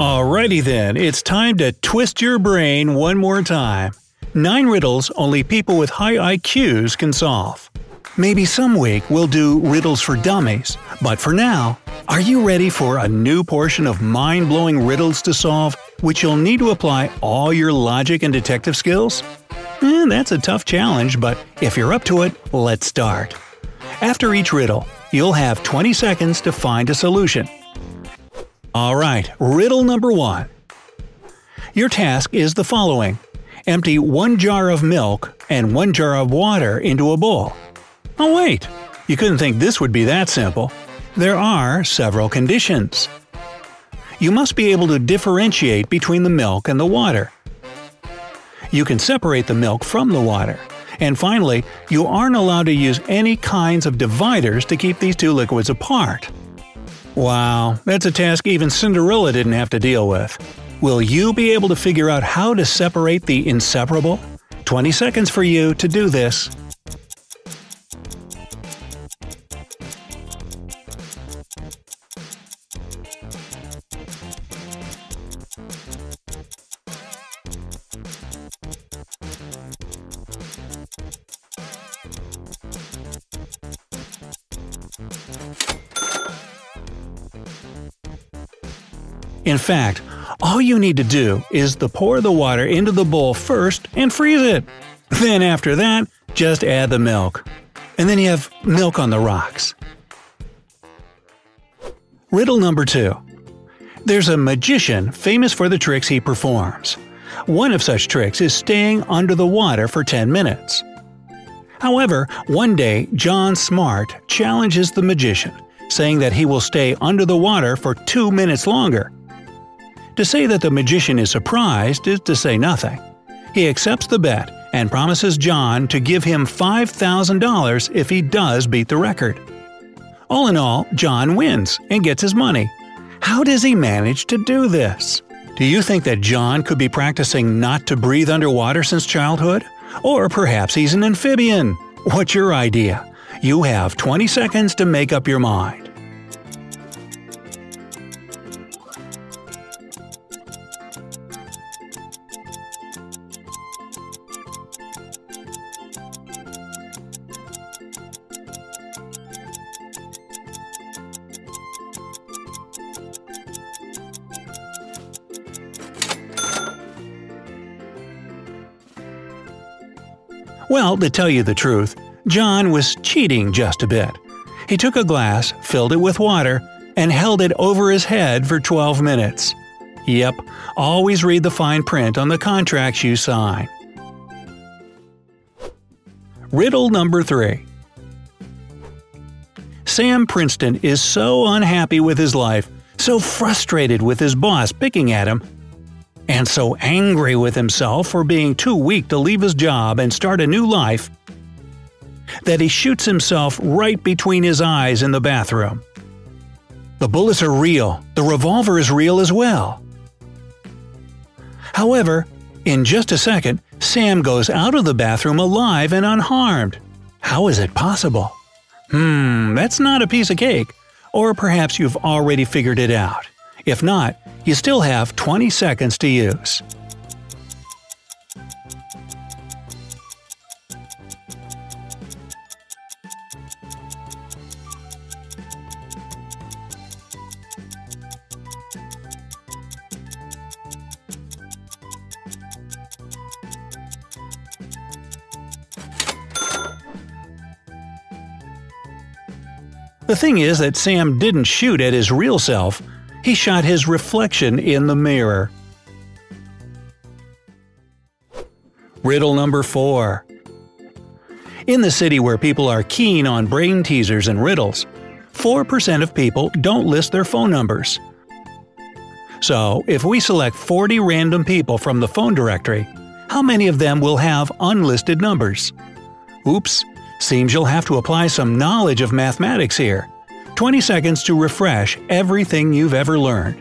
Alrighty then, it's time to twist your brain one more time. Nine riddles only people with high IQs can solve. Maybe some week we'll do riddles for dummies, but for now, are you ready for a new portion of mind blowing riddles to solve, which you'll need to apply all your logic and detective skills? Eh, that's a tough challenge, but if you're up to it, let's start. After each riddle, you'll have 20 seconds to find a solution. Alright, riddle number one. Your task is the following Empty one jar of milk and one jar of water into a bowl. Oh, wait! You couldn't think this would be that simple. There are several conditions. You must be able to differentiate between the milk and the water. You can separate the milk from the water. And finally, you aren't allowed to use any kinds of dividers to keep these two liquids apart. Wow, that's a task even Cinderella didn't have to deal with. Will you be able to figure out how to separate the inseparable? 20 seconds for you to do this. In fact, all you need to do is to pour the water into the bowl first and freeze it. Then after that, just add the milk. And then you have milk on the rocks. Riddle number 2. There's a magician famous for the tricks he performs. One of such tricks is staying under the water for 10 minutes. However, one day John Smart challenges the magician, saying that he will stay under the water for 2 minutes longer. To say that the magician is surprised is to say nothing. He accepts the bet and promises John to give him $5,000 if he does beat the record. All in all, John wins and gets his money. How does he manage to do this? Do you think that John could be practicing not to breathe underwater since childhood? Or perhaps he's an amphibian? What's your idea? You have 20 seconds to make up your mind. Well, to tell you the truth, John was cheating just a bit. He took a glass, filled it with water, and held it over his head for 12 minutes. Yep, always read the fine print on the contracts you sign. Riddle number 3 Sam Princeton is so unhappy with his life, so frustrated with his boss picking at him, and so angry with himself for being too weak to leave his job and start a new life that he shoots himself right between his eyes in the bathroom. The bullets are real, the revolver is real as well. However, in just a second, Sam goes out of the bathroom alive and unharmed. How is it possible? Hmm, that's not a piece of cake. Or perhaps you've already figured it out. If not, you still have 20 seconds to use. The thing is that Sam didn't shoot at his real self, he shot his reflection in the mirror. Riddle number 4 In the city where people are keen on brain teasers and riddles, 4% of people don't list their phone numbers. So, if we select 40 random people from the phone directory, how many of them will have unlisted numbers? Oops, seems you'll have to apply some knowledge of mathematics here. 20 seconds to refresh everything you've ever learned.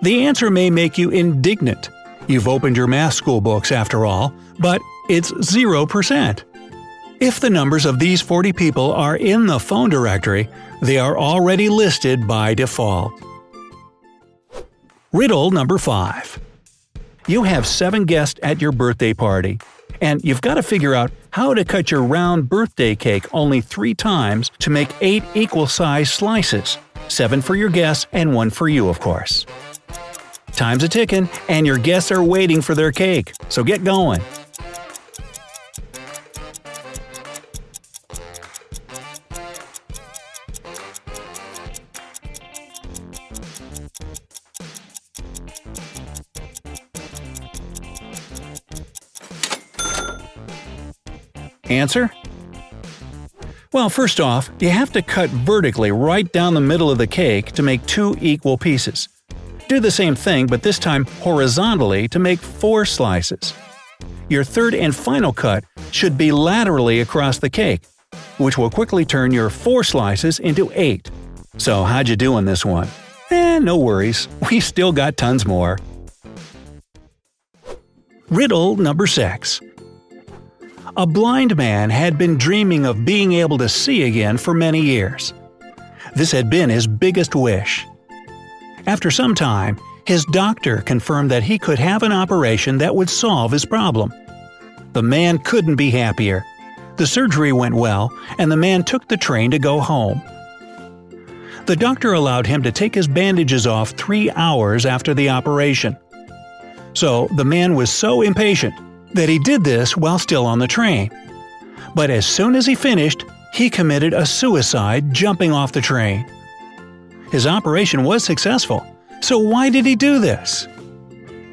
The answer may make you indignant. You've opened your math school books, after all, but it's 0%. If the numbers of these 40 people are in the phone directory, they are already listed by default. Riddle number 5. You have 7 guests at your birthday party, and you've got to figure out how to cut your round birthday cake only 3 times to make 8 equal sized slices 7 for your guests and 1 for you, of course. Time's a ticking, and your guests are waiting for their cake, so get going. Answer? Well, first off, you have to cut vertically right down the middle of the cake to make two equal pieces. Do the same thing, but this time horizontally to make four slices. Your third and final cut should be laterally across the cake, which will quickly turn your four slices into eight. So how'd you do on this one? Eh, no worries, we still got tons more. Riddle number 6 a blind man had been dreaming of being able to see again for many years. This had been his biggest wish. After some time, his doctor confirmed that he could have an operation that would solve his problem. The man couldn't be happier. The surgery went well, and the man took the train to go home. The doctor allowed him to take his bandages off three hours after the operation. So the man was so impatient that he did this while still on the train. But as soon as he finished, he committed a suicide jumping off the train. His operation was successful, so why did he do this?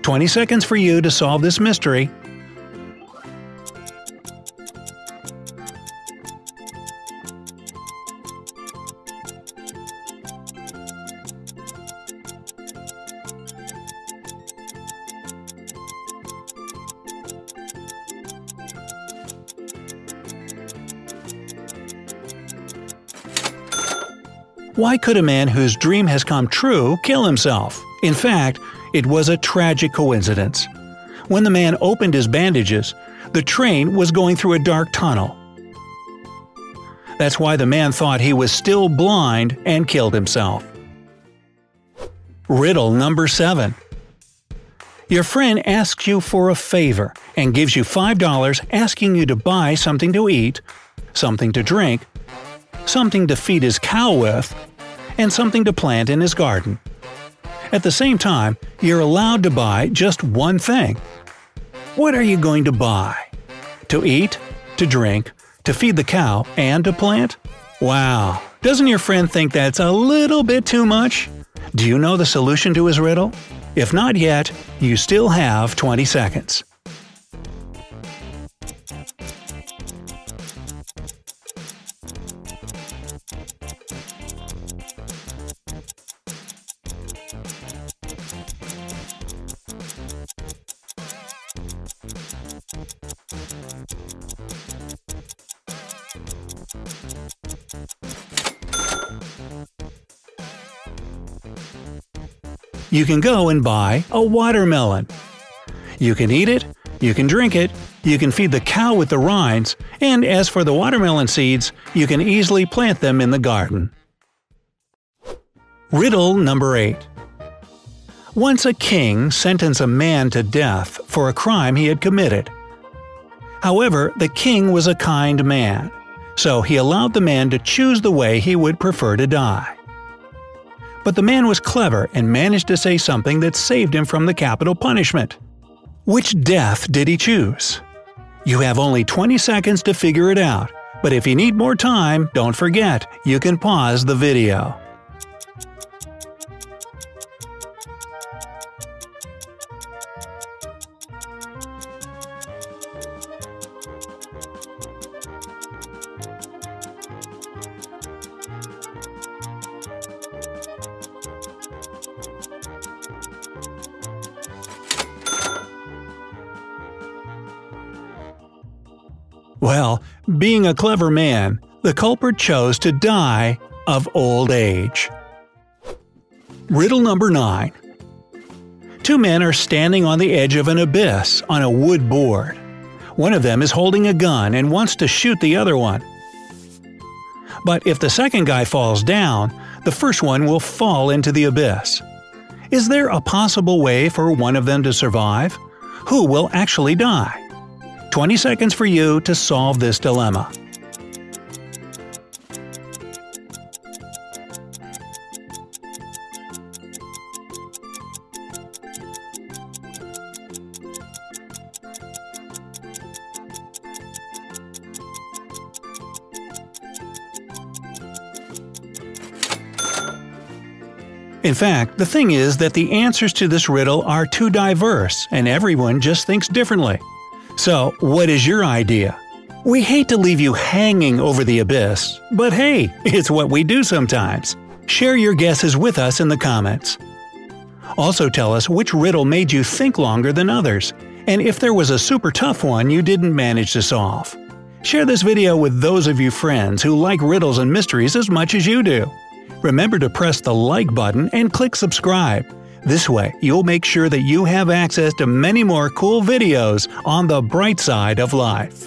20 seconds for you to solve this mystery Why could a man whose dream has come true kill himself? In fact, it was a tragic coincidence. When the man opened his bandages, the train was going through a dark tunnel. That's why the man thought he was still blind and killed himself. Riddle number 7 Your friend asks you for a favor and gives you $5 asking you to buy something to eat, something to drink, something to feed his cow with, and something to plant in his garden. At the same time, you're allowed to buy just one thing. What are you going to buy? To eat, to drink, to feed the cow, and to plant? Wow, doesn't your friend think that's a little bit too much? Do you know the solution to his riddle? If not yet, you still have 20 seconds. You can go and buy a watermelon. You can eat it, you can drink it, you can feed the cow with the rinds, and as for the watermelon seeds, you can easily plant them in the garden. Riddle number 8 Once a king sentenced a man to death for a crime he had committed. However, the king was a kind man, so he allowed the man to choose the way he would prefer to die. But the man was clever and managed to say something that saved him from the capital punishment. Which death did he choose? You have only 20 seconds to figure it out, but if you need more time, don't forget, you can pause the video. Well, being a clever man, the culprit chose to die of old age. Riddle number 9 Two men are standing on the edge of an abyss on a wood board. One of them is holding a gun and wants to shoot the other one. But if the second guy falls down, the first one will fall into the abyss. Is there a possible way for one of them to survive? Who will actually die? 20 seconds for you to solve this dilemma. In fact, the thing is that the answers to this riddle are too diverse, and everyone just thinks differently. So, what is your idea? We hate to leave you hanging over the abyss, but hey, it's what we do sometimes. Share your guesses with us in the comments. Also tell us which riddle made you think longer than others, and if there was a super tough one you didn't manage to solve. Share this video with those of you friends who like riddles and mysteries as much as you do. Remember to press the like button and click subscribe. This way, you'll make sure that you have access to many more cool videos on the bright side of life.